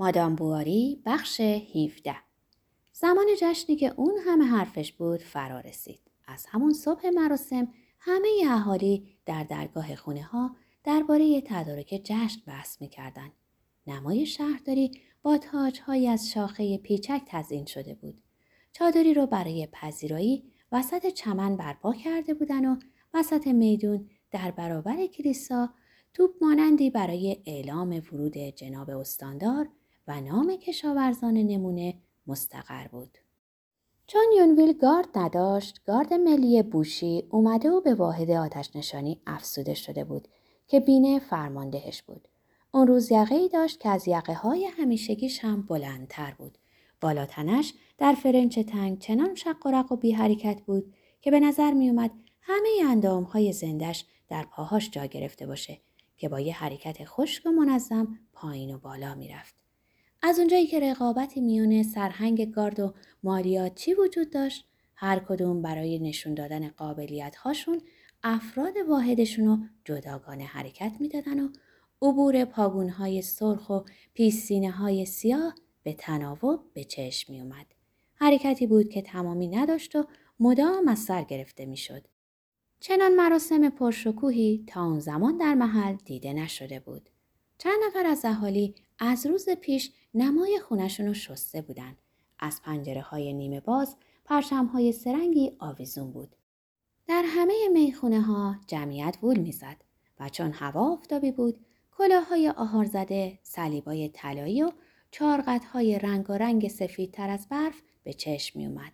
مادام بواری بخش 17 زمان جشنی که اون همه حرفش بود فرا رسید. از همون صبح مراسم همه اهالی در درگاه خونه ها درباره تدارک جشن بحث می‌کردند. نمای شهرداری با تاجهایی از شاخه پیچک تزین شده بود. چادری رو برای پذیرایی وسط چمن برپا کرده بودن و وسط میدون در برابر کلیسا توپ مانندی برای اعلام ورود جناب استاندار و نام کشاورزان نمونه مستقر بود. چون یونویل گارد نداشت، گارد ملی بوشی اومده و به واحد آتش نشانی افسوده شده بود که بینه فرماندهش بود. اون روز یقه ای داشت که از یقه های همیشگیش هم بلندتر بود. بالاتنش در فرنچ تنگ چنان شق و رق و بی حرکت بود که به نظر می اومد همه اندام های زندش در پاهاش جا گرفته باشه که با یه حرکت خشک و منظم پایین و بالا می‌رفت. از اونجایی که رقابتی میونه سرهنگ گارد و مالیاچی وجود داشت هر کدوم برای نشون دادن قابلیت هاشون افراد واحدشون رو جداگانه حرکت می‌دادن و عبور پاگون های سرخ و پیسینه های سیاه به تناوب به چشم می اومد. حرکتی بود که تمامی نداشت و مدام از سر گرفته می‌شد. چنان مراسم پرشکوهی تا اون زمان در محل دیده نشده بود. چند نفر از اهالی از روز پیش نمای خونشون رو شسته بودن. از پنجره های نیمه باز پرشم های سرنگی آویزون بود. در همه می‌خونه ها جمعیت وول می‌زد و چون هوا آفتابی بود کلاهای آهار زده، صلیبای طلایی و های رنگ و رنگ سفید تر از برف به چشم می اومد.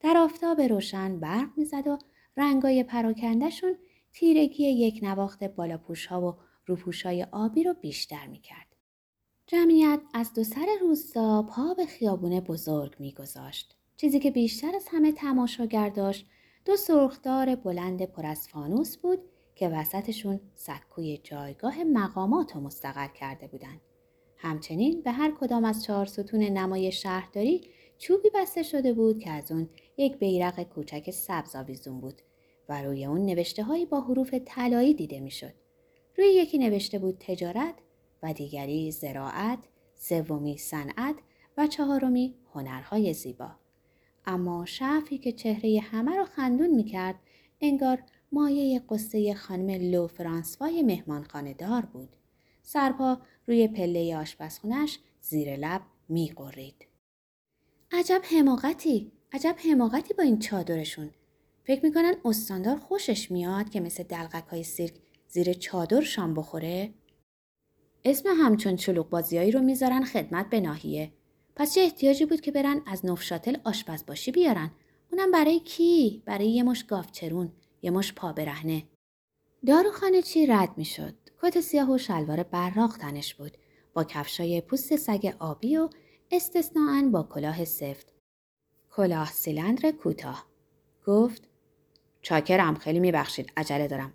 در آفتاب روشن برق می‌زد و رنگای پراکندهشون تیرگی یک نواخت بالاپوش ها و روپوش های آبی رو بیشتر می کرد. جمعیت از دو سر روستا پا به خیابون بزرگ میگذاشت چیزی که بیشتر از همه تماشاگر داشت دو سرخدار بلند پر از فانوس بود که وسطشون سکوی جایگاه مقامات رو مستقر کرده بودند. همچنین به هر کدام از چهار ستون نمای شهرداری چوبی بسته شده بود که از اون یک بیرق کوچک سبز آویزون بود و روی اون نوشته هایی با حروف طلایی دیده می‌شد. روی یکی نوشته بود تجارت دیگری زراعت، سومی صنعت و چهارمی هنرهای زیبا. اما شعفی که چهره همه را خندون می‌کرد انگار مایه قصه خانم لو فرانسوای مهمانخانه دار بود. سرپا روی پله آشپزخونش زیر لب میقرید. عجب حماقتی، عجب حماقتی با این چادرشون. فکر می‌کنن استاندار خوشش میاد که مثل دلغک های سیرک زیر چادر شام بخوره؟ اسم همچون چلوق بازیایی رو می‌ذارن خدمت به ناحیه. پس چه احتیاجی بود که برن از نفشاتل آشپزباشی بیارن؟ اونم برای کی؟ برای یه مش گافچرون، یه مش پا برهنه. داروخانه چی رد می‌شد. کت سیاه و شلوار براق تنش بود با کفشای پوست سگ آبی و استثناعا با کلاه سفت. کلاه سیلندر کوتاه. گفت چاکرم خیلی میبخشید عجله دارم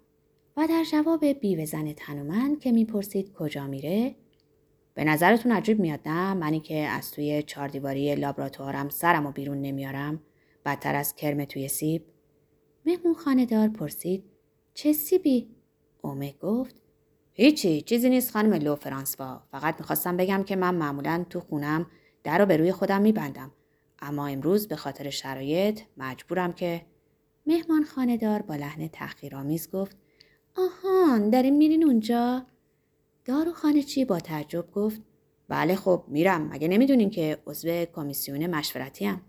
و در جواب بیوه زن تنومند که می‌پرسید کجا میره به نظرتون عجیب میاد نه؟ منی که از توی چاردیواری لابراتوارم سرم و بیرون نمیارم. بدتر از کرم توی سیب. مهمون خاندار پرسید چه سیبی؟ اومه گفت هیچی چیزی نیست خانم لو فرانسوا. فقط می‌خواستم بگم که من معمولا تو خونم در رو به روی خودم میبندم. اما امروز به خاطر شرایط مجبورم که مهمان خاندار با لحن تحقیرآمیز گفت آهان داریم میرین اونجا؟ داروخانه چی با تعجب گفت؟ بله خب میرم. مگه نمی‌دونین که عضو کمیسیون مشورتی هم.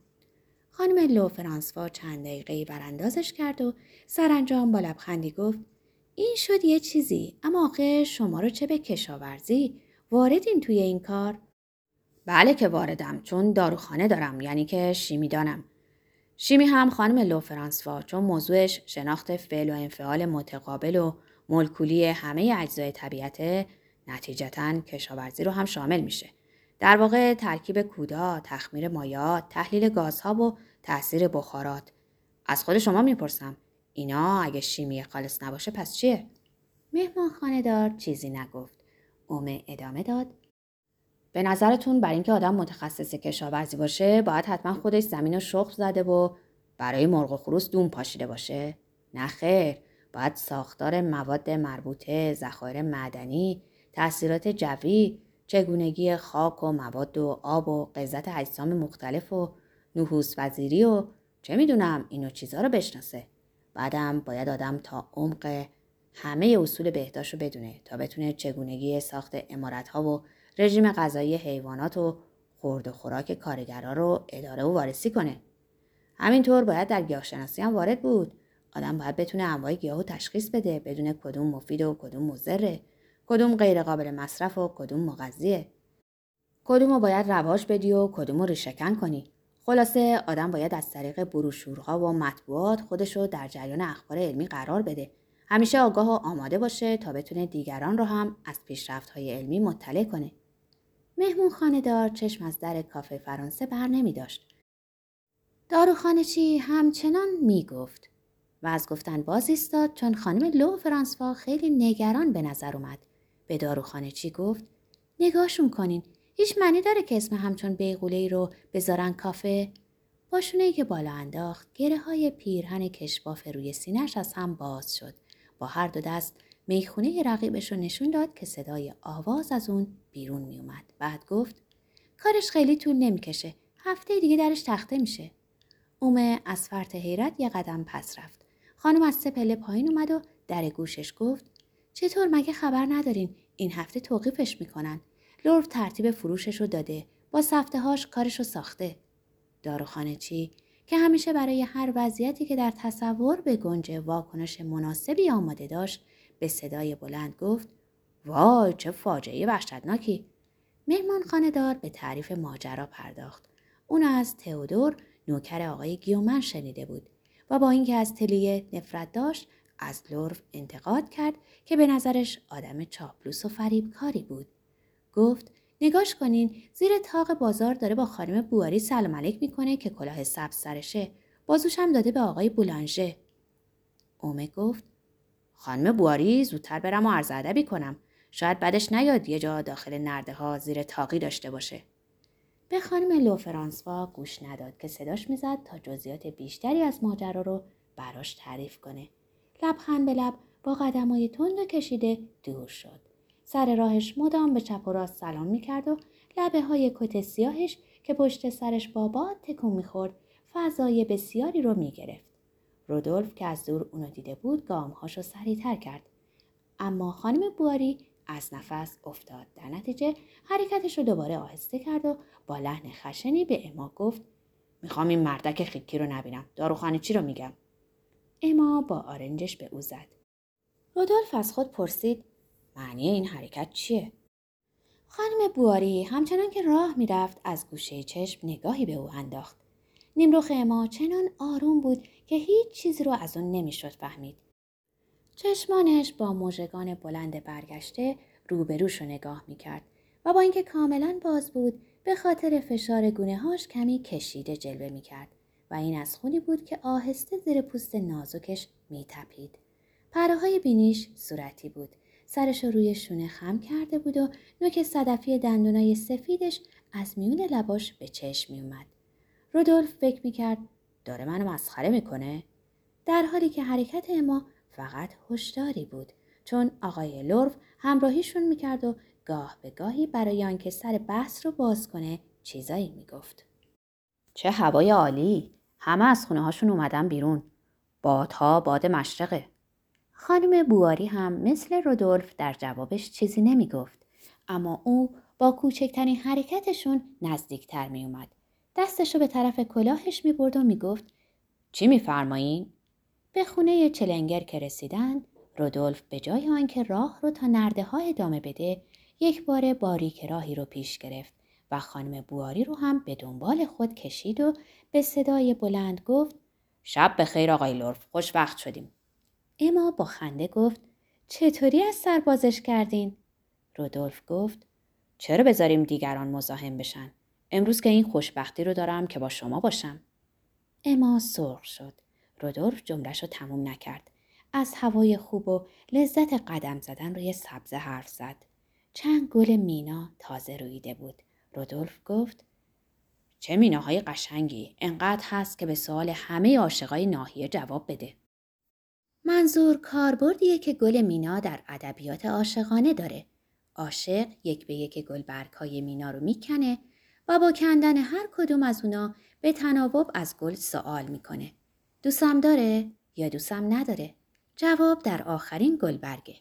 خانم لو فرانسوا چند دقیقه براندازش کرد و سرانجام با لبخندی گفت این شد یه چیزی اما آخه شما رو چه به کشاورزی؟ واردین توی این کار؟ بله که واردم چون داروخانه دارم یعنی که شیمی دانم شیمی هم خانم لو فرانسوا چون موضوعش شناخت فعل و انفعال متقابل و مولکولی همه اجزای طبیعت نتیجتا کشاورزی رو هم شامل میشه. در واقع ترکیب کودا، تخمیر مایات، تحلیل گازها و تاثیر بخارات. از خود شما می‌پرسم اینا اگه شیمی خالص نباشه پس چیه؟ مهمان خانه دار چیزی نگفت. اومه ادامه داد. به نظرتون برای اینکه آدم متخصص کشاورزی باشه باید حتما خودش زمین و شخم زده و برای مرغ و خروس دون پاشیده باشه؟ نه خیر. باید ساختار مواد مربوطه ذخایر معدنی تاثیرات جوی چگونگی خاک و مواد و آب و قضت اجسام مختلف و نحوس وزیری و چه می‌دونم اینو چیزا رو بشناسه. بعدم باید آدم تا عمق همه اصول بهداشت رو بدونه تا بتونه چگونگی ساخت امارت ها و رژیم غذایی حیوانات و خورد و خوراک کارگرا رو اداره و وارسی کنه. همینطور باید در گیاهشناسی هم وارد بود. آدم باید بتونه انواع گیاه و تشخیص بده بدون کدوم مفید و کدوم مضره. کدوم غیر قابل مصرف و کدوم مغذیه. کدوم رو باید رواج بدی و کدوم رو ریشکن کنی. خلاصه آدم باید از طریق بروشورها و مطبوعات خودش رو در جریان اخبار علمی قرار بده. همیشه آگاه و آماده باشه تا بتونه دیگران رو هم از پیشرفت های علمی مطلع کنه. مهمون خانه دار چشم از در کافه فرانسه بر نمی داشت. داروخانه چی همچنان می گفت و از گفتن باز ایستاد چون خانم لو فرانسوا خیلی نگران به نظر اومد. به داروخانه چی گفت؟ نگاهشون کنین. هیچ معنی داره که اسم همچون بیغوله رو بذارن کافه؟ باشونه که بالا انداخت گره های پیرهن کشباف روی سینش از هم باز شد. با هر دو دست می‌خونه رقیبش رو نشون داد که صدای آواز از اون بیرون می اومد. بعد گفت کارش خیلی طول نمی‌کشه. هفته دیگه درش تخته میشه. اومه از فرط حیرت یه قدم پس رفت. خانم از سه پله پایین اومد و در گوشش گفت چطور مگه خبر ندارین این هفته توقیفش می‌کنن لورف ترتیب فروشش رو داده با سفته هاش کارش رو ساخته داروخانه چی که همیشه برای هر وضعیتی که در تصور به گنج واکنش مناسبی آماده داشت به صدای بلند گفت وای چه فاجعه وحشتناکی مهمان خانه دار به تعریف ماجرا پرداخت اون از تئودور نوکر آقای گیومن شنیده بود و با اینکه از تلیه نفرت داشت از لورف انتقاد کرد که به نظرش آدم چاپلوس و فریبکاری بود. گفت نگاش کنین زیر تاق بازار داره با خانم بواری سلام علیک می‌کنه که کلاه سبز سرشه. بازوش هم داده به آقای بولانژه. اومه گفت خانم بواری زودتر برم و عرض ادبی کنم. شاید بعدش نیاد یه جا داخل نرده ها زیر تاقی داشته باشه. به خانم لو فرانسوا گوش نداد که صداش می‌زد تا جزئیات بیشتری از ماجرا رو براش تعریف کنه. لبخند به لب با قدمای تند و کشیده دور شد. سر راهش مدام به چپ و راست سلام می‌کرد و لبه های کت سیاهش که پشت سرش با باد تکون می‌خورد فضای بسیاری رو می‌گرفت. رودولف که از دور اونو دیده بود گامهاشو سریعتر کرد. اما خانم بواری از نفس افتاد. در نتیجه حرکتش رو دوباره آهسته کرد و با لحن خشنی به اما گفت می‌خوام این مردک خیکی رو نبینم. داروخانه چی رو میگم؟ اما با آرنجش به او زد. رودولف از خود پرسید معنی این حرکت چیه؟ خانم بواری همچنان که راه می‌رفت از گوشه چشم نگاهی به او انداخت. نیمروخ اما چنان آروم بود که هیچ چیزی رو از اون نمی‌شد فهمید. چشمانش با موژگان بلند برگشته روبروش رو نگاه می‌کرد و با اینکه کاملا باز بود به خاطر فشار گونه هاش کمی کشیده جلوه می‌کرد و این از خونی بود که آهسته زیر پوست نازکش میتپید. پره های بینیش صورتی بود. سرش روی شونه خم کرده بود و نوک صدفی دندونای سفیدش از میون لباش به چشم میومد. رودولف فکر می‌کرد داره منو مسخره می‌کنه؟ در حالی که حرکت اما فقط هشداری بود چون آقای لورف همراهیشون می‌کرد و گاه به گاهی برای آنکه سر بحث رو باز کنه چیزایی می‌گفت. چه هوای عالی! همه از خونه هاشون اومدن بیرون. بادها باد مشرقه. خانم بواری هم مثل رودولف در جوابش چیزی نمی گفت. اما او با کوچکترین حرکتشون نزدیکتر می اومد. دستشو به طرف کلاهش می برد و می گفت چی میفرمایین؟ به خونه چلنگر که رسیدن رودولف به جای آنکه راه رو تا نرده ها ادامه بده یک بار باریک راهی رو پیش گرفت و خانم بواری رو هم به دنبال خود کشید و به صدای بلند گفت شب به خیر آقای لورف خوش وقت شدیم. اما با خنده گفت چطوری از سربازش کردین؟ رودولف گفت چرا بذاریم دیگران مزاحم بشن؟ امروز که این خوشبختی رو دارم که با شما باشم. اما سرخ شد. رودولف جملش رو تموم نکرد. از هوای خوب و لذت قدم زدن روی سبزه حرف زد. چند گل مینا تازه رویده بود. رودولف گفت چه میناهای قشنگی انقدر هست که به سوال همه عاشقای ناحیه جواب بده. منظور کاربردیه که گل مینا در ادبیات عاشقانه داره. عاشق یک به یک گلبرگ های مینا رو می‌کنه و با کندن هر کدوم از اونا به تناوب از گل سوال می‌کنه. دوستم داره یا دوستم نداره؟ جواب در آخرین گلبرگه.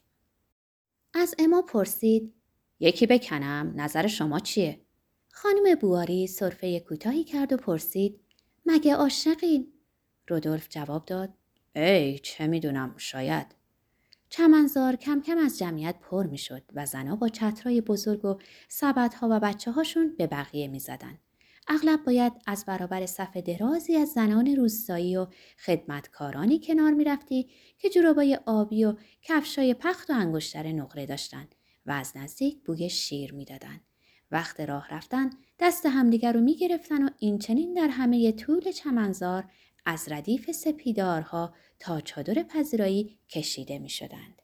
از اما پرسید یکی بکنم نظر شما چیه؟ خانم بواری صرفه کوتاهی کرد و پرسید مگه عاشقین؟ رودولف جواب داد ای چه می‌دونم شاید چمنزار کم کم از جمعیت پر می شد و زنها با چترای بزرگ و سبدها و بچه هاشون به بقیه می زدن. اغلب باید از برابر صف درازی از زنان روستایی و خدمتکارانی کنار می رفتی که جورابای آبی و کفشای پخت و انگشتر نقره داشتند و از نزدیک بوی شیر می دادن. وقت راه رفتن دست همدیگر رو می گرفتن و این چنین در همه طول چمنزار از ردیف سپیدارها تا چادر پذیرایی کشیده می شدند.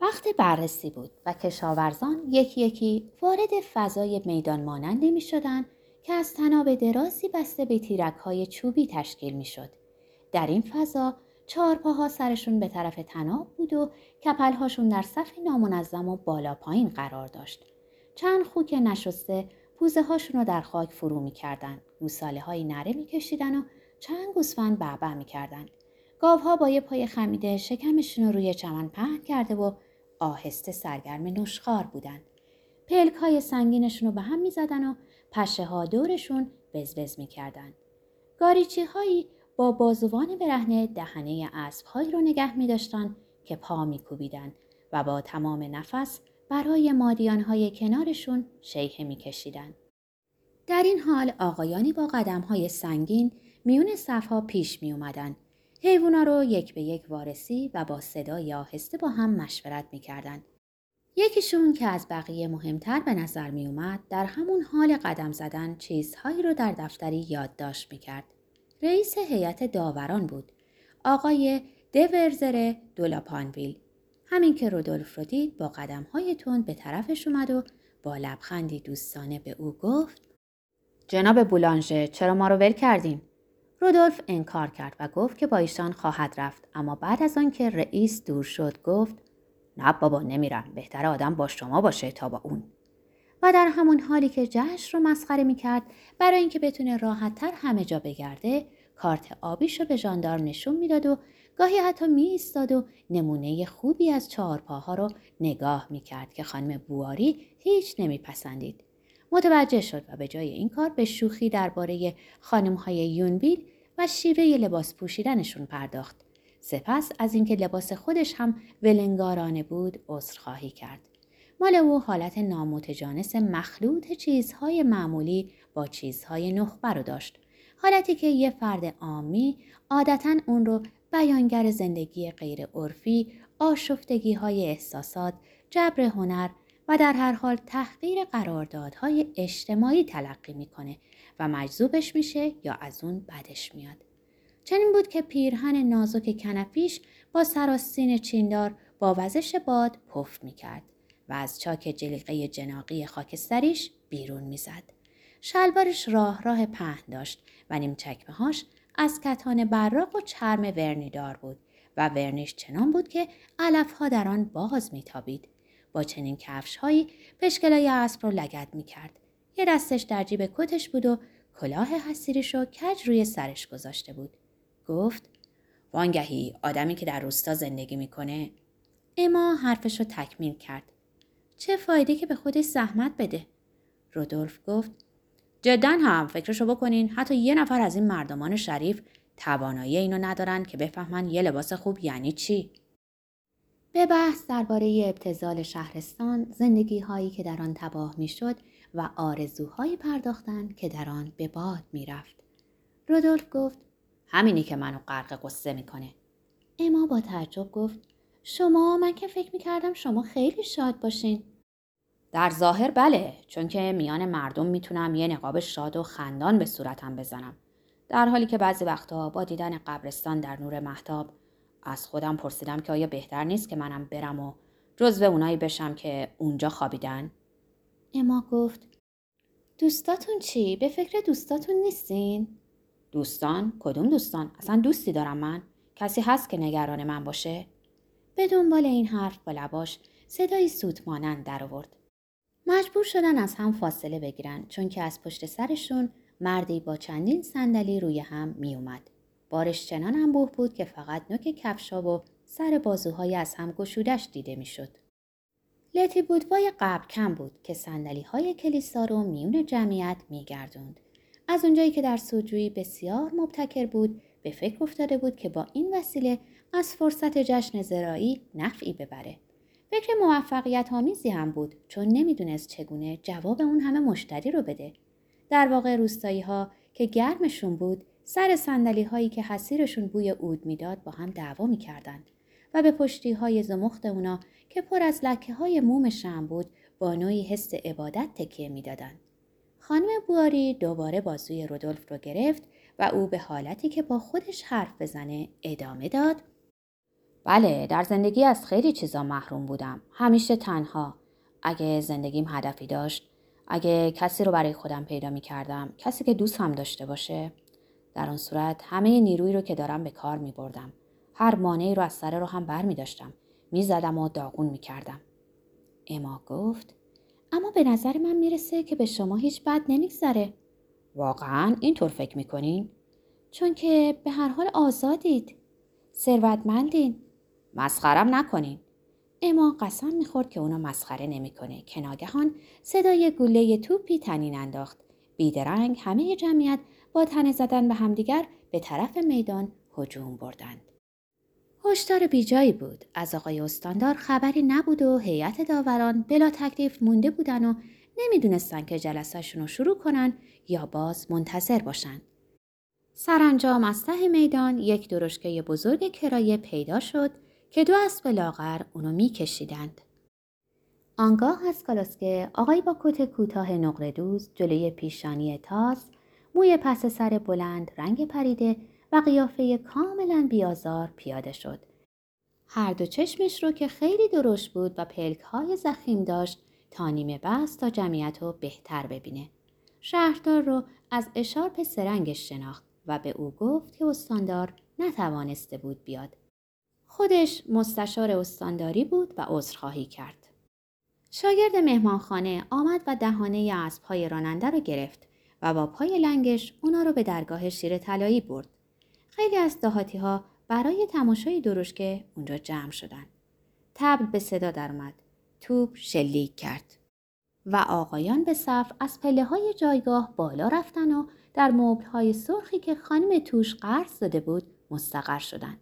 وقت بررسی بود و کشاورزان یکی یکی وارد فضای میدان مانندی می شدند که از تناب درازی بسته به تیرک های چوبی تشکیل می شد. در این فضا چهار پاها سرشون به طرف تناب بود و کپلهاشون در صف نامنظم و بالا پایین قرار داشت. چند خوک نشسته پوزه هاشون رو در خاک فرو می کردن. نره می کشیدن و چند گوسفند بعبع می کردن. گاوها با یه پای خمیده شکمشون رو روی چمن پهن کرده و آهسته سرگرم نشخار بودن. پلک های سنگینشون رو به هم می زدن و پشه ها دورشون وزوز می کردن. گاریچی هایی با بازوان برهنه دهنه اسب هایی رو نگه می داشتن که پا می کوبیدن و با تمام نفس برای مادیان های کنارشون شیهه می. در این حال آقایانی با قدم های سنگین میون صفها پیش می اومدن. حیوونا رو یک به یک وارسی و با صدای آهسته با هم مشورت می کردن. یکیشون که از بقیه مهمتر به نظر می اومد در همون حال قدم زدن چیزهایی رو در دفتری یادداشت می کرد. رئیس هیئت داوران بود. آقای دورزر دولاپانویل. همین که رودولف رو دید با قدم های تند به طرفش اومد و با لبخندی دوستانه به او گفت جناب بولانژه چرا ما رو ول کردین؟ رودولف انکار کرد و گفت که با ایشان خواهد رفت. اما بعد از آنکه رئیس دور شد گفت نه بابا نمیرم. بهتر آدم با شما باشه تا با اون. و در همون حالی که جهش رو مسخره می‌کرد برای اینکه بتونه راحتتر همه جا بگرده کارت آبیش رو به ژاندارم نشون می‌داد و گاهی حتی می ایستاد و نمونه خوبی از چهارپاها رو نگاه می‌کرد که خانم بواری هیچ نمیپسندید. متوجه شد و به جای این کار به شوخی درباره خانم های یونبیل و شیوه لباس پوشیدنشون پرداخت. سپس از اینکه لباس خودش هم ولنگارانه بود عذرخواهی کرد. مال او حالت نامتجانس مخلوط چیزهای معمولی با چیزهای نخبه رو داشت. حالتی که یه فرد عامی عادتا اون رو بیانگر زندگی غیر عرفی، آشفتگی های احساسات، جبر هنر و در هر حال تحقیر قراردادهای اجتماعی تلقی می‌کنه و مجذوبش میشه یا از اون بدش میاد. چنین بود که پیرهن نازک کنفیش با سراستین چیندار با وزش باد پف می‌کرد و از چاک جلیقه جناقی خاکستریش بیرون می‌زد. شلوارش راه راه پهن داشت و نیم چکمه هاش از کتان براق و چرم ورنیدار بود و ورنیش چنان بود که علفها در آن باز میتابید با چنین کفش هایی پشکلای اسب رو لگد می کرد. یه دستش در جیب کتش بود و کلاه حسیرش رو کج روی سرش گذاشته بود. گفت وانگهی آدمی که در روستا زندگی می‌کنه اما حرفش رو تکمیل کرد. چه فایده که به خودش زحمت بده؟ رودولف گفت جدا هم فکرشو بکنین حتی یه نفر از این مردمان شریف توانایی اینو ندارن که بفهمن یه لباس خوب یعنی چی؟ به بحث درباره ابتزال شهرستان زندگی هایی که در آن تباه می‌شد و آرزوهایی پرداختند که در آن به باد می‌رفت. رودولف گفت همینی که منو غرق قصه می‌کنه. اما با تعجب گفت شما من که فکر می‌کردم شما خیلی شاد باشین. در ظاهر بله چون که میان مردم می‌تونم یه نقاب شاد و خندان به صورتم بزنم. در حالی که بعضی وقتها با دیدن قبرستان در نور محتاب از خودم پرسیدم که آیا بهتر نیست که منم برم و جزو اونایی بشم که اونجا خوابیدن؟ اما گفت دوستاتون چی؟ به فکر دوستاتون نیستین؟ دوستان؟ کدوم دوستان؟ اصلا دوستی دارم من؟ کسی هست که نگران من باشه؟ به دنبال این حرف با لباش صدایی سوت مانند در آورد. مجبور شدن از هم فاصله بگیرن چون که از پشت سرشون مردی با چندین صندلی روی هم می اومد. بارش چنان انبوه بود که فقط نوک کفشا و سر بازوهای از هم گشودش دیده می‌شد. لتی بودوای قبل کم بود که سندلی های کلیسا رو میون جمعیت میگردوند. از اونجایی که در سوجویی بسیار مبتکر بود به فکر افتاده بود که با این وسیله از فرصت جشن زرایی نفعی ببره. فکر موفقیت آمیزی هم بود چون نمی‌دونست چگونه جواب اون همه مشتری رو بده. در واقع روستایی ها که گرمشون بود سر سندلی هایی که حسیرشون بوی اود می‌داد با هم دعوا می‌کردند و به پشتی های زمخت اونا که پر از لکه های موم شم بود با نوعی حس عبادت تکیه می‌دادند. خانم بواری دوباره بازوی رودولف رو گرفت و او به حالتی که با خودش حرف بزنه ادامه داد. بله در زندگی از خیلی چیزا محروم بودم. همیشه تنها. اگه زندگیم هدفی داشت اگه کسی رو برای خودم پیدا می کردم کسی که دوست هم داشته باشه در آن صورت همه نیرویی رو که دارم به کار می بردم. هر مانعی رو از سر رو هم بر می داشتم. می زدم و داغون می کردم. اما گفت اما به نظر من می‌رسه که به شما هیچ بد نمیگذره. واقعا اینطور فکر می‌کنین؟ چون که به هر حال آزادید. ثروتمندین. مسخرم نکنین. اما قسم می‌خورد که اونو مسخره نمی‌کنه که ناگهان صدای گله توپی تنین انداخت. بیدرنگ همه جمعیت با تنه زدن به همدیگر به طرف میدان هجوم بردند. هشدار بیجایی بود. از آقای استاندار خبری نبود و هیئت داوران بلا تکلیف مونده بودن و نمی‌دونستن که جلسهشون رو شروع کنن یا باز منتظر باشن. سرانجام از ته میدان یک درشکه بزرگ کرایه پیدا شد که دو اسب لاغر اونو میکشیدند. آنگاه از کالاسکه آقای با کت کوتاه نقره دوز جلوی پیشانی تاس موی پس سر بلند رنگ پریده و قیافه کاملا بیازار پیاده شد. هر دو چشمش رو که خیلی درشت بود و پلک های زخیم داشت تا نیمه بست تا جمعیت رو بهتر ببینه. شهردار رو از اشارپ سرنگش شناخت و به او گفت که استاندار نتوانسته بود بیاد. خودش مستشار استانداری بود و عذرخواهی کرد. شاگرد مهمانخانه آمد و دهانه اسبهای راننده رو گرفت و با پای لنگش اونا رو به درگاه شیر طلایی برد. خیلی از دهاتی ها برای تماشای درشکه اونجا جمع شدن. تبل به صدا درآمد. توپ شلیک کرد. و آقایان به صف از پله های جایگاه بالا رفتن و در مبل های سرخی که خانم توش قرض داده بود مستقر شدند.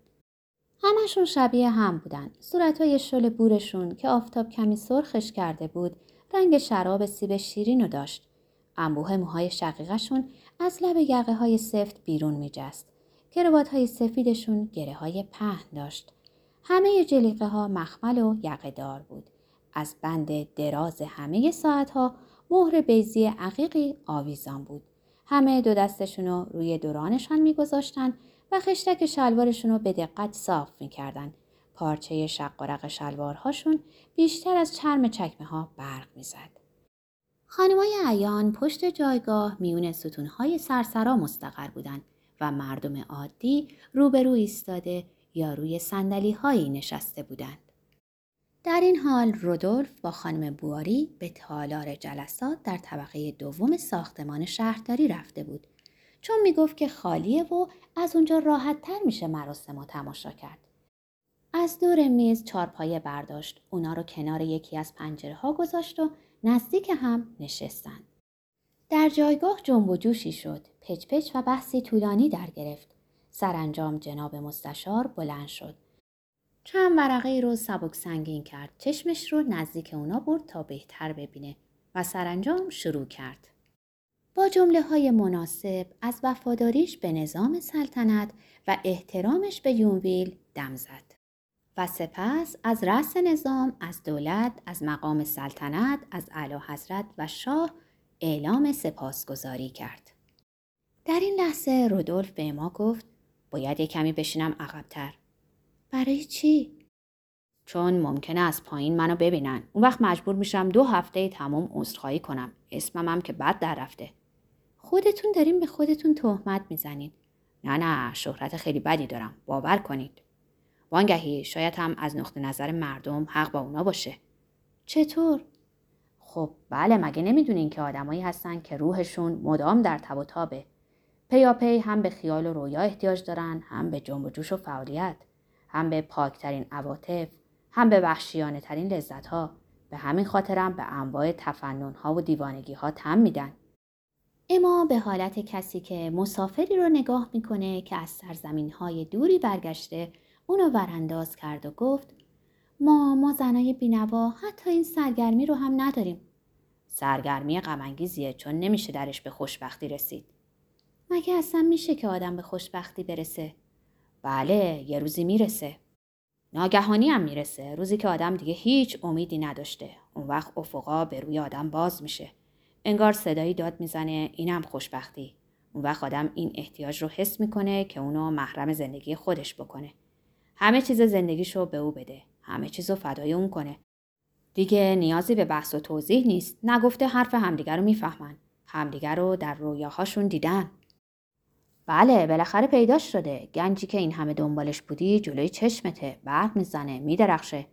همشون شبیه هم بودن. صورتهای شل بورشون که آفتاب کمی سرخش کرده بود رنگ شراب سیب شیرین رو داشت. انبوه موهای شقیقشون از لب یقه های سفت بیرون می جست. کروات های سفیدشون گره های پهن داشت. همه جلیقه ها مخمل و یقه دار بود. از بند دراز همه ساعت ها مهر بیزی عقیقی آویزان بود. همه دو دستشون رو روی دورانشان میگذاشتن و خشتک شلوارشون رو به دقت صاف می‌کردن. پارچه شق شلوارهاشون بیشتر از چرم چکمه ها برق می‌زد. خانمای عیان پشت جایگاه میون ستونهای سرسرا مستقر بودند و مردم عادی روبرو ایستاده یا روی سندلی هایی نشسته بودند. در این حال رودولف با خانم بواری به تالار جلسات در طبقه دوم ساختمان شهرداری رفته بود چون می‌گفت که خالیه و از اونجا راحت تر میشه مراسم و تماشا کرد. از دور میز چارپایه برداشت اونا رو کنار یکی از پنجره ها گذاشت و نزدیک هم نشستند. در جایگاه جنب و جوشی شد. پچ و بحثی طولانی در گرفت. سرانجام جناب مستشار بلند شد. چند ورقه رو سبک سنگین کرد. چشمش رو نزدیک اونا برد تا بهتر ببینه و سرانجام شروع کرد. با جمله های مناسب از وفاداریش به نظام سلطنت و احترامش به یونویل دم زد. سپس از رأس نظام، از دولت، از مقام سلطنت، از اعلی حضرت و شاه اعلام سپاسگزاری کرد. در این لحظه رودولف به ما گفت باید یک کمی بشینم عقبتر. برای چی؟ چون ممکنه از پایین منو ببینن. اون وقت مجبور میشم دو هفته تمام عذرخواهی کنم. اسمم هم که بد در رفته. خودتون داریم به خودتون تهمت می‌زنید. نه نه شهرت خیلی بدی دارم. باور کنید. وانگهی شاید هم از نقطه نظر مردم حق با اونا باشه. چطور؟ خب بله مگه نمی‌دونین که آدمایی هستن که روحشون مدام در تب و تابه. پیاپی هم به خیال و رویا احتیاج دارن هم به جنب و جوش و فعالیت هم به پاکترین عواطف هم به وحشیانه ترین لذت ها به همین خاطرم به انواع تفنن ها و دیوانگی ها تم میدن اما به حالت کسی که مسافری رو نگاه می‌کنه که از سرزمین های دوری برگشته اونو ورانداز کرد و گفت ما ما زنای بینوا حتی این سرگرمی رو هم نداریم. سرگرمی غمانگیزیه چون نمیشه درش به خوشبختی رسید. مگه اصلا میشه که آدم به خوشبختی برسه؟ بله یه روزی می‌رسه. ناگهانی هم می‌رسه روزی که آدم دیگه هیچ امیدی نداشته. اون وقت افقا به روی آدم باز میشه. انگار صدایی داد می‌زنه اینم خوشبختی. اون وقت آدم این احتیاج رو حس می‌کنه که اونو محرم زندگی خودش بکنه. همه چیز زندگیشو به او بده. همه چیز رو فدای اون کنه. دیگه نیازی به بحث و توضیح نیست. نگفته حرف همدیگر رو می‌فهمن. همدیگر رو در رویاهاشون دیدن. بله بالاخره پیداش شده. گنجی که این همه دنبالش بودی جلوی چشمته. برق می‌زنه. میدرخشه.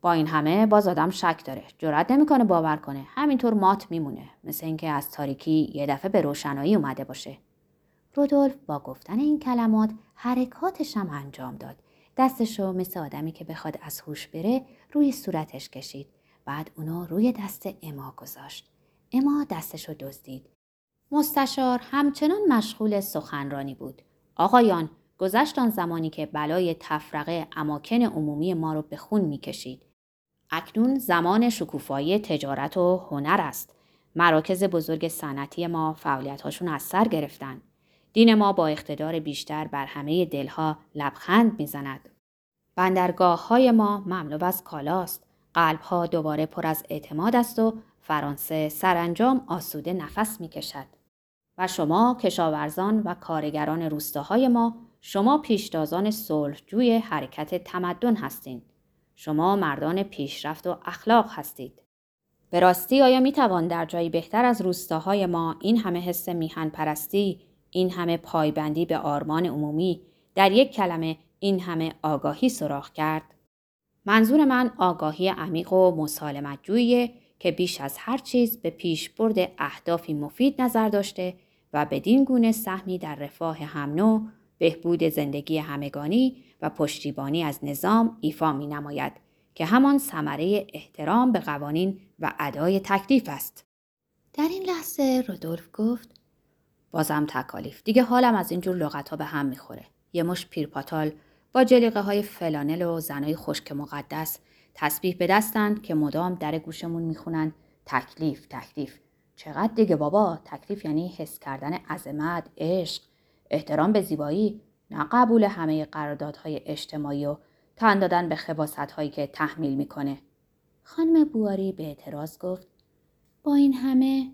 با این همه باز آدم شک داره. جرأت نمی‌کنه باور کنه. همینطور مات میمونه. مثل اینکه از تاریکی یه دفعه به روشنایی اومده باشه. رودولف با گفتن این کلمات حرکاتش هم انجام داد. دستشو مثل آدمی که بخواد از هوش بره روی صورتش کشید. بعد اونو روی دست اما گذاشت. اما دستشو دزدید. مستشار همچنان مشغول سخنرانی بود. آقایان گذشت آن زمانی که بلای تفرقه اماکن عمومی ما رو به خون می‌کشید. اکنون زمان شکوفایی تجارت و هنر است. مراکز بزرگ صنعتی ما فعالیت‌هاشون از سر گرفتن. دین ما با اقتدار بیشتر بر همه دلها لبخند می‌زند. بندرگاه های ما مملو از کالاست. قلب ها دوباره پر از اعتماد است و فرانسه سرانجام آسوده نفس می کشد. و شما کشاورزان و کارگران روستاهای ما شما پیشتازان صلحجوی حرکت تمدن هستید. شما مردان پیشرفت و اخلاق هستید. به راستی آیا می توان در جایی بهتر از روستاهای ما این همه حس میهن پرستی این همه پایبندی به آرمان عمومی در یک کلمه این همه آگاهی سراغ کرد؟ منظور من آگاهی عمیق و مسالمت جویه که بیش از هر چیز به پیشبرد اهدافی مفید نظر داشته و بدین گونه سهمی در رفاه هم بهبود زندگی همگانی و پشتیبانی از نظام ایفا می نماید که همان ثمره احترام به قوانین و ادای تکلیف است. در این لحظه رودولف گفت بازم تکالیف. دیگه حالم از اینجور لغت ها به هم می‌خوره. یه مشت پیرپاتال با جلیقه های فلانل و زنای خشکه مقدس تسبیح به دستند که مدام در گوشمون می‌خونن تکلیف تکلیف. چقدر دیگه بابا؟ تکلیف یعنی حس کردن عظمت عشق. احترام به زیبایی. نه قبول همه قراردادهای اجتماعی و تن دادن به خباثت هایی که تحمیل می‌کنه. خانم بواری به اعتراض گفت با این همه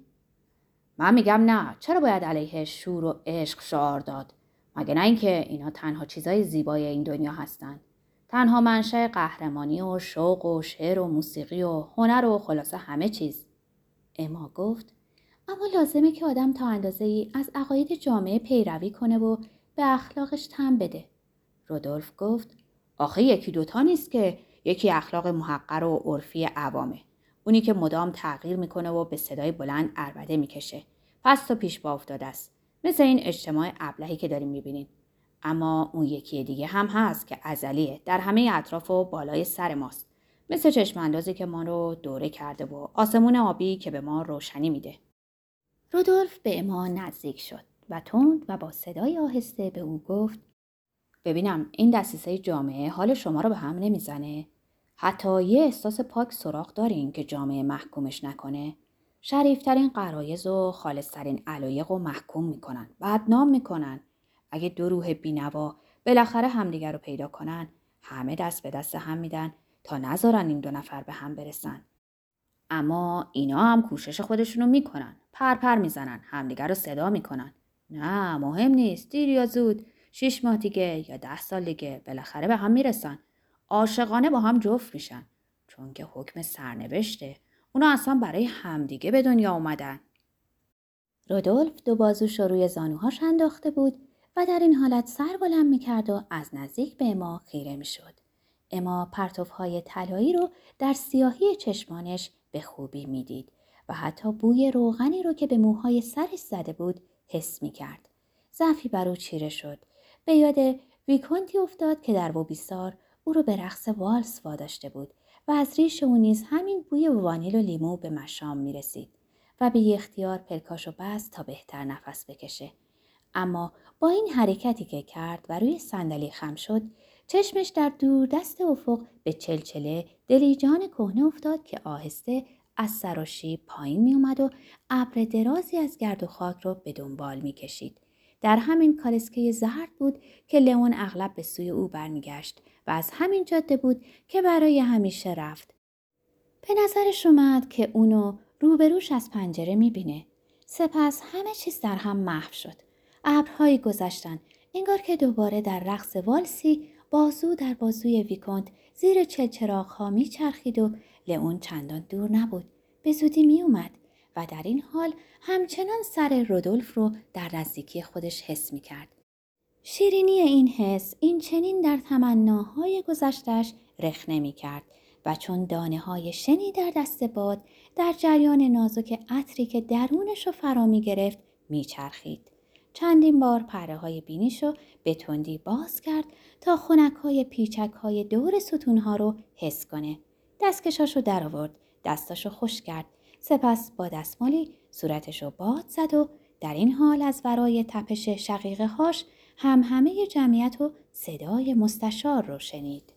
من میگم نه. چرا باید علیه شور و عشق شعار داد؟ مگه نه اینکه اینا تنها چیزای زیبای این دنیا هستن. تنها منشأ قهرمانی و شوق و شعر و موسیقی و هنر و خلاصه همه چیز. اما گفت اما لازمه که آدم تا اندازه ای از عقاید جامعه پیروی کنه و به اخلاقش تن بده. رودولف گفت آخه یکی دوتا نیست که یکی اخلاق محقر و عرفی عوامه. اونی که مدام تغییر می‌کنه و به صدای بلند اربده می‌کشه. پس تا پیش با افتاده است. مثل این اجتماع ابلهی که داریم می‌بینیم. اما اون یکی دیگه هم هست که ازلیه. در همه اطراف و بالای سر ماست. مثل چشم اندازی که ما رو دوره کرده و آسمون آبی که به ما روشنی میده. رودولف به اما نزدیک شد و تند و با صدای آهسته به او گفت ببینم این دستیسه جامعه حال شما رو به هم نمی‌زنه؟ حتی یه احساس پاک سراغ دارین که جامعه محکومش نکنه. شریفترین قرایز و خالصترین علایق و محکوم می‌کنن بدنام می‌کنن. اگه دو روح بینوا بالاخره همدیگر رو پیدا کنن همه دست به دست هم میدن تا نذارن این دو نفر به هم برسن. اما اینا هم کوشش خودشونو می‌کنن. پر پر می‌زنن همدیگر رو صدا می‌کنن. نه مهم نیست. دیر یا زود. شیش ماه دیگه یا ده سال دیگه بالاخره به هم می‌رسن. عاشقانه با هم جفت میشن چون که حکم سرنوشته اونا اصلا برای همدیگه به دنیا اومدن رودولف دو بازوش رو روی زانوهاش انداخته بود و در این حالت سر بلند می‌کرد و از نزدیک به ما خیره می‌شد اما پرتوهای طلایی رو در سیاهی چشمانش به خوبی می‌دید و حتی بوی روغنی رو که به موهای سرش زده بود حس می کرد. ضعفی بر او چیره شد. به یاد ویکونتی افتاد که در وبیسار او رو به رقص والس واداشته بود و از ریش او نیز همین بوی وانیل و لیمو به مشام می رسید و به اختیار پلکاشو بست تا بهتر نفس بکشه. اما با این حرکتی که کرد و روی صندلی خم شد چشمش در دور دست افق به چلچله دلیجان کهنه افتاد که آهسته از سراشی پایین می اومد و ابر درازی از گرد و خاک رو به دنبال می کشید. در همین کالسکه زرد بود که لئون اغلب به سوی او برمیگشت و از همین جاده بود که برای همیشه رفت. به نظرش اومد که اونو روبروش از پنجره می‌بینه. سپس همه چیز در هم محو شد. ابرهایی گذشتن انگار که دوباره در رقص والسی بازو در بازوی ویکونت زیر چلچراغ ها میچرخید و لئون چندان دور نبود. به زودی میومد و در این حال همچنان سر رودولف رو در نزدیکی خودش حس می کرد. شیرینی این حس این چنین در تمناهای گذشتش رخ نمی کرد و چون دانه های شنی در دست باد در جریان نازک عطری که درونش رو فرا می گرفت می چرخید. چندین بار پره های بینیش رو به تندی باز کرد تا خونک های پیچک های دور ستون ها رو حس کنه. دستکشاش رو در آورد. دستاشو خوش کرد. سپس با دستمالی صورتش رو باد زد و در این حال از ورای تپش شقیقه هاش هم همه جمعیت و صدای مستشار رو شنید.